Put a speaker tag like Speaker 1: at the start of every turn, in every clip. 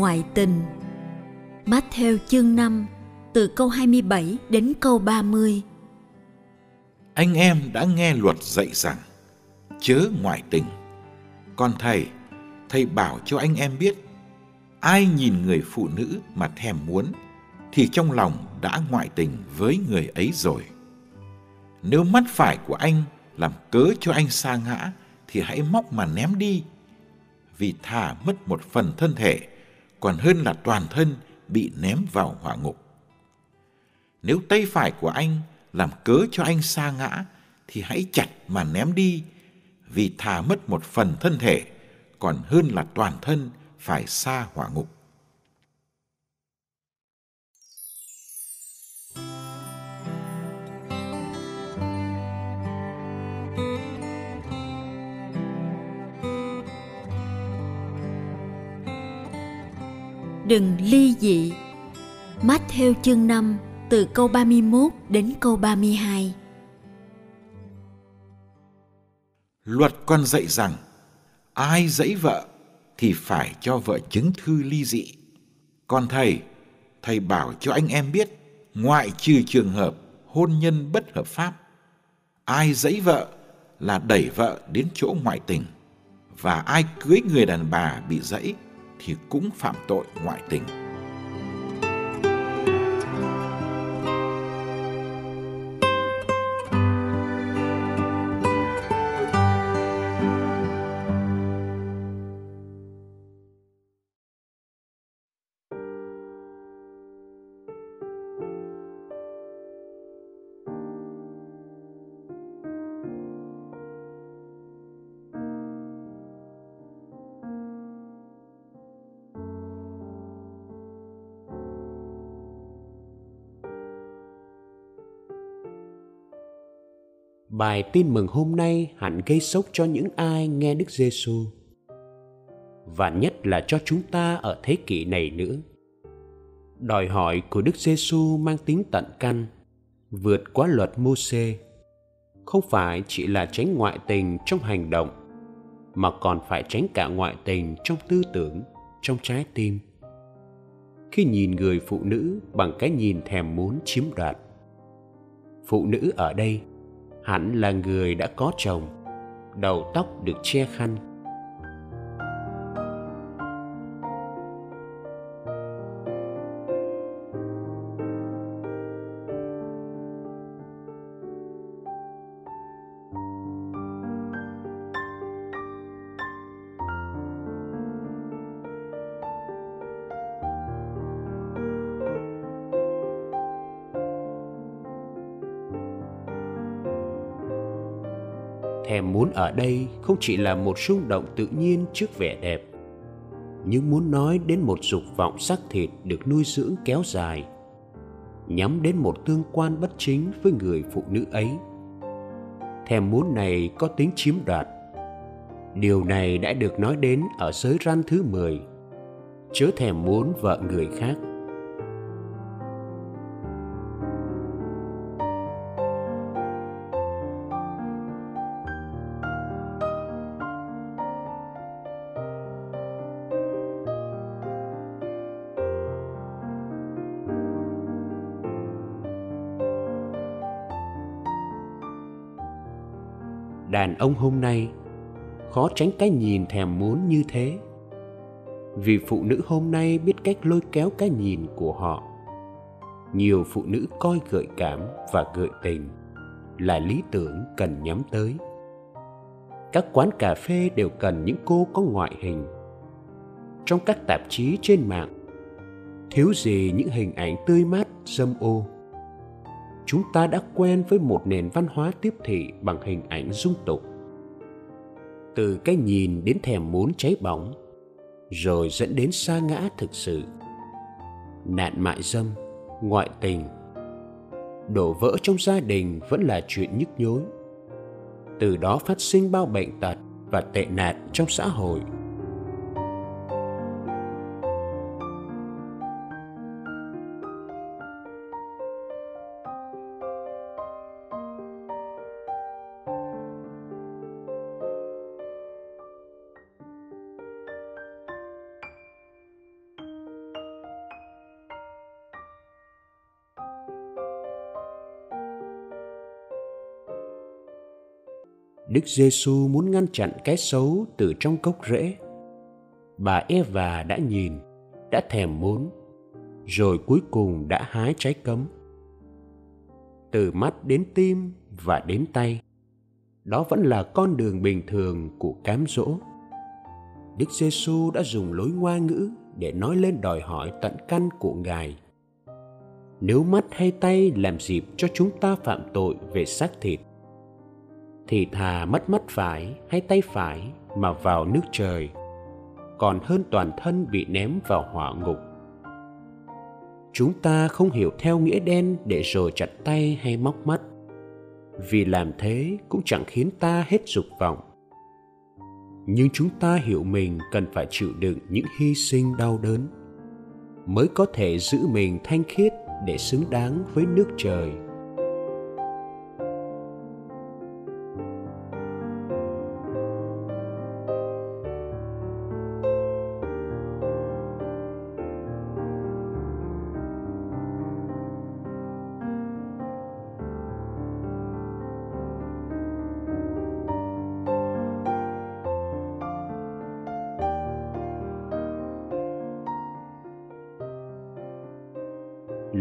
Speaker 1: Ngoại tình. Matthew chương 5 từ câu 27 đến câu 30.
Speaker 2: Anh em đã nghe luật dạy rằng chớ ngoại tình. Còn thầy, thầy bảo cho anh em biết ai nhìn người phụ nữ mà thèm muốn thì trong lòng đã ngoại tình với người ấy rồi. Nếu mắt phải của anh làm cớ cho anh sa ngã thì hãy móc mà ném đi vì thà mất một phần thân thể còn hơn là toàn thân bị ném vào hỏa ngục. Nếu tay phải của anh làm cớ cho anh sa ngã, thì hãy chặt mà ném đi, vì thà mất một phần thân thể, còn hơn là toàn thân phải xa hỏa ngục.
Speaker 1: Đừng ly dị. Matthew chương 5 từ câu 31 đến câu 32.
Speaker 2: Luật con dạy rằng ai dẫy vợ thì phải cho vợ chứng thư ly dị. Còn thầy, thầy bảo cho anh em biết ngoại trừ trường hợp hôn nhân bất hợp pháp, ai dẫy vợ là đẩy vợ đến chỗ ngoại tình và ai cưới người đàn bà bị dẫy thì cũng phạm tội ngoại tình.
Speaker 3: Bài tin mừng hôm nay hẳn gây sốc cho những ai nghe Đức Giêsu và nhất là cho chúng ta ở thế kỷ này nữa. Đòi hỏi của Đức Giêsu mang tính tận căn, vượt quá luật Môsê, không phải chỉ là tránh ngoại tình trong hành động, mà còn phải tránh cả ngoại tình trong tư tưởng, trong trái tim. Khi nhìn người phụ nữ bằng cái nhìn thèm muốn chiếm đoạt, phụ nữ ở đây hẳn là người đã có chồng đầu tóc được che khăn thèm muốn ở đây không chỉ là một rung động tự nhiên trước vẻ đẹp, nhưng muốn nói đến một dục vọng xác thịt được nuôi dưỡng kéo dài, nhắm đến một tương quan bất chính với người phụ nữ ấy. Thèm muốn này có tính chiếm đoạt. Điều này đã được nói đến ở giới răn thứ 10 chớ thèm muốn vợ người khác. Đàn ông hôm nay, khó tránh cái nhìn thèm muốn như thế. Vì phụ nữ hôm nay biết cách lôi kéo cái nhìn của họ. Nhiều phụ nữ coi gợi cảm và gợi tình là lý tưởng cần nhắm tới. Các quán cà phê đều cần những cô có ngoại hình. Trong các tạp chí trên mạng, thiếu gì những hình ảnh tươi mát, dâm ô chúng ta đã quen với một nền văn hóa tiếp thị bằng hình ảnh dung tục. Từ cái nhìn đến thèm muốn cháy bỏng, rồi dẫn đến xa ngã thực sự. Nạn mại dâm, ngoại tình, đổ vỡ trong gia đình vẫn là chuyện nhức nhối. Từ đó phát sinh bao bệnh tật và tệ nạn trong xã hội. Đức Giêsu muốn ngăn chặn cái xấu từ trong cốc rễ. Bà Eva đã nhìn, đã thèm muốn, rồi cuối cùng đã hái trái cấm. Từ mắt đến tim và đến tay, đó vẫn là con đường bình thường của cám dỗ. Đức Giêsu đã dùng lối ngoa ngữ để nói lên đòi hỏi tận căn của Ngài. Nếu mắt hay tay làm dịp cho chúng ta phạm tội về xác thịt, thì thà mất mắt phải hay tay phải mà vào nước trời, còn hơn toàn thân bị ném vào hỏa ngục. Chúng ta không hiểu theo nghĩa đen để rồi chặt tay hay móc mắt, vì làm thế cũng chẳng khiến ta hết dục vọng. Nhưng chúng ta hiểu mình cần phải chịu đựng những hy sinh đau đớn, mới có thể giữ mình thanh khiết để xứng đáng với nước trời.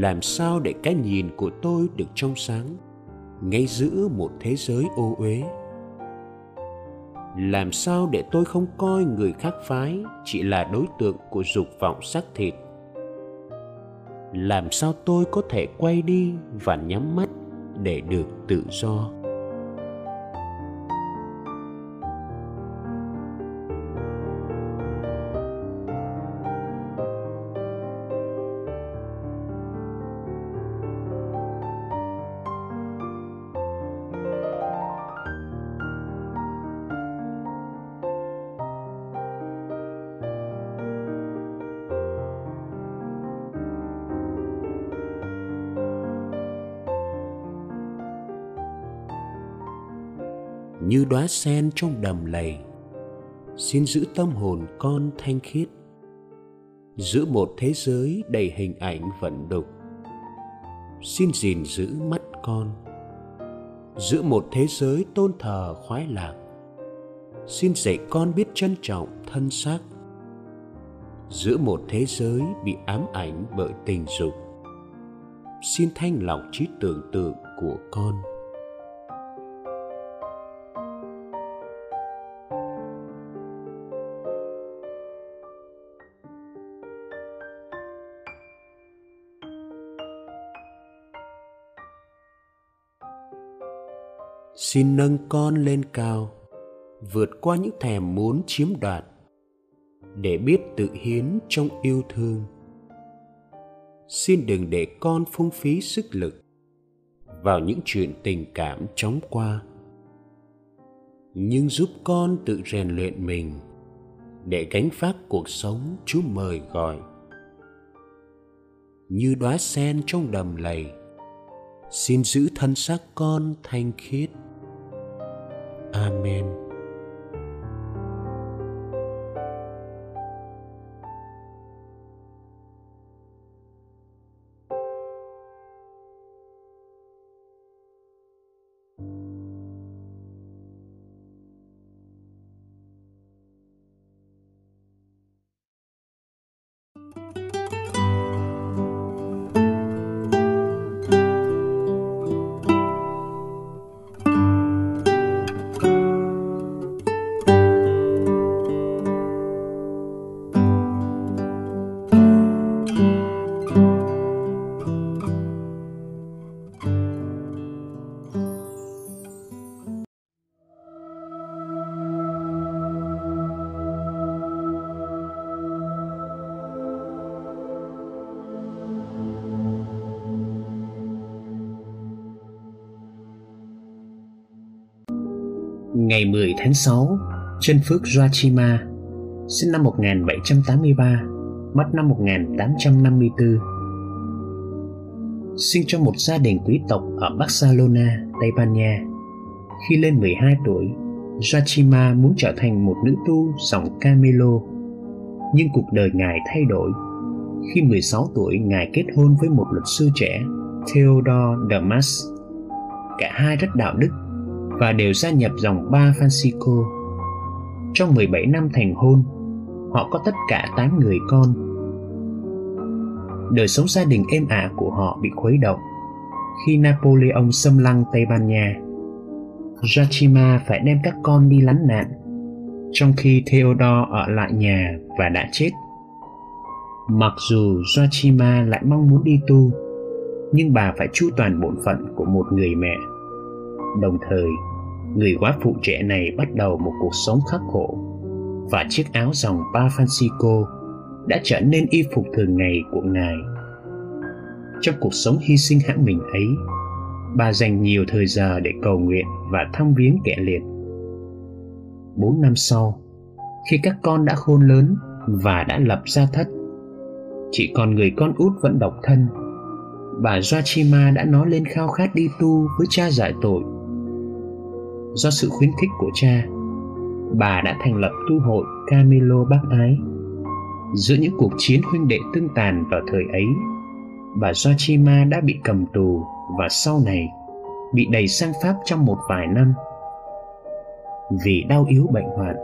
Speaker 3: Làm sao để cái nhìn của tôi được trong sáng? Ngay giữa một thế giới ô uế. Làm sao để tôi không coi người khác phái chỉ là đối tượng của dục vọng xác thịt? Làm sao tôi có thể quay đi và nhắm mắt để được tự do? Đóa sen trong đầm lầy. Xin giữ tâm hồn con thanh khiết. Giữa một thế giới đầy hình ảnh vận đục. Xin gìn giữ mắt con. Giữa một thế giới tôn thờ khoái lạc. Xin dạy con biết trân trọng thân xác. Giữa một thế giới bị ám ảnh bởi tình dục. Xin thanh lọc trí tưởng tượng của con. Xin nâng con lên cao, vượt qua những thèm muốn chiếm đoạt, để biết tự hiến trong yêu thương. Xin đừng để con phung phí sức lực vào những chuyện tình cảm chóng qua, nhưng giúp con tự rèn luyện mình để gánh vác cuộc sống chúa mời gọi. Như đóa sen trong đầm lầy, xin giữ thân xác con thanh khiết amen Ngày 10 tháng 6, chân phước Joachima, sinh năm 1783, mất năm 1854. Sinh trong một gia đình quý tộc ở Barcelona, Tây Ban Nha. Khi lên 12 tuổi, Joachima muốn trở thành một nữ tu dòng Camilo. Nhưng cuộc đời ngài thay đổi. Khi 16 tuổi, ngài kết hôn với một luật sư trẻ, Theodore Damas. Cả hai rất đạo đức và đều gia nhập dòng ba Francisco. Trong 17 năm thành hôn, họ có tất cả 8 người con. Đời sống gia đình êm ả của họ bị khuấy động khi Napoleon xâm lăng Tây Ban Nha. Jachima phải đem các con đi lánh nạn, trong khi Theodore ở lại nhà và đã chết. Mặc dù Jachima lại mong muốn đi tu, nhưng bà phải chu toàn bổn phận của một người mẹ. Đồng thời, người quá phụ trẻ này bắt đầu một cuộc sống khắc khổ và chiếc áo dòng Pa Francisco đã trở nên y phục thường ngày của ngài. Trong cuộc sống hy sinh hãng mình ấy, bà dành nhiều thời giờ để cầu nguyện và thăm viếng kẻ liệt. Bốn năm sau, khi các con đã khôn lớn và đã lập gia thất, chỉ còn người con út vẫn độc thân, bà Joachima đã nói lên khao khát đi tu với cha giải tội do sự khuyến khích của cha bà đã thành lập tu hội Camilo Bác Ái. Giữa những cuộc chiến huynh đệ tương tàn vào thời ấy, bà Joachima đã bị cầm tù và sau này bị đẩy sang Pháp trong một vài năm. Vì đau yếu bệnh hoạn,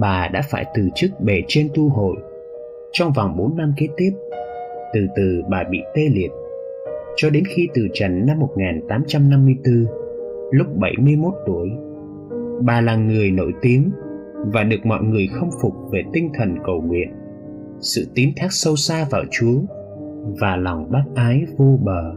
Speaker 3: bà đã phải từ chức bề trên tu hội. Trong vòng 4 năm kế tiếp, từ từ bà bị tê liệt, cho đến khi từ trần năm 1854 lúc 71 tuổi. Bà là người nổi tiếng và được mọi người khâm phục về tinh thần cầu nguyện, sự tín thác sâu xa vào Chúa và lòng bác ái vô bờ.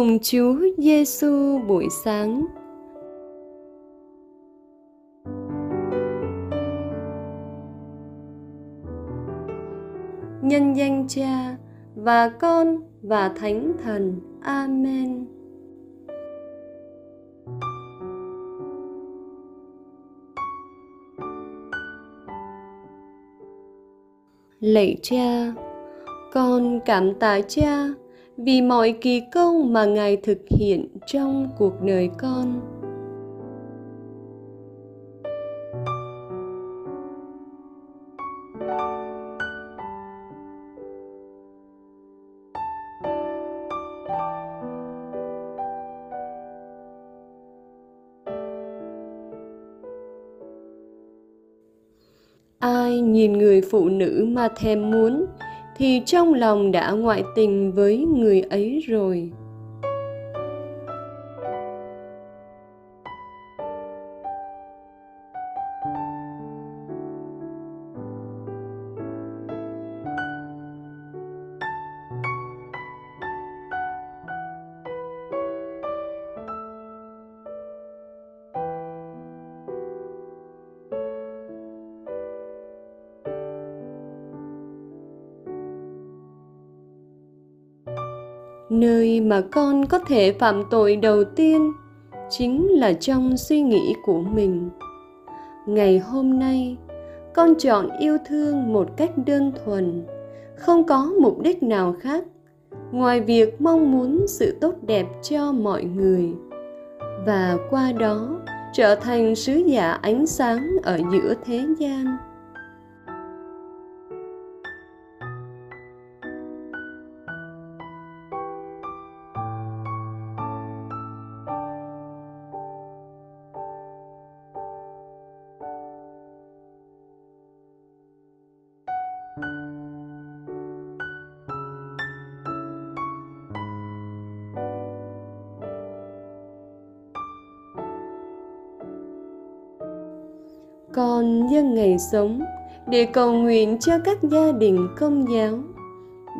Speaker 4: Cùng Chúa Giêsu buổi sáng nhân danh Cha và Con và Thánh Thần. Amen. Lạy Cha, con cảm tạ Cha vì mọi kỳ công mà Ngài thực hiện trong cuộc đời con. Ai nhìn người phụ nữ mà thèm muốn thì trong lòng đã ngoại tình với người ấy rồi. Nơi mà con có thể phạm tội đầu tiên chính là trong suy nghĩ của mình. Ngày hôm nay, con chọn yêu thương một cách đơn thuần, không có mục đích nào khác, ngoài việc mong muốn sự tốt đẹp cho mọi người. Và qua đó, trở thành sứ giả ánh sáng ở giữa thế gian. Con nhân ngày sống, để cầu nguyện cho các gia đình công giáo,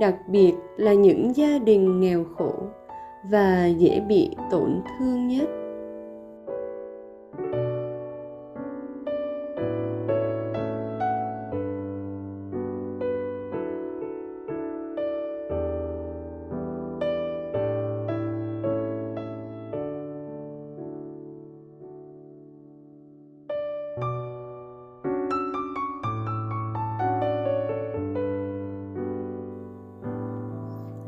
Speaker 4: đặc biệt là những gia đình nghèo khổ và dễ bị tổn thương nhất.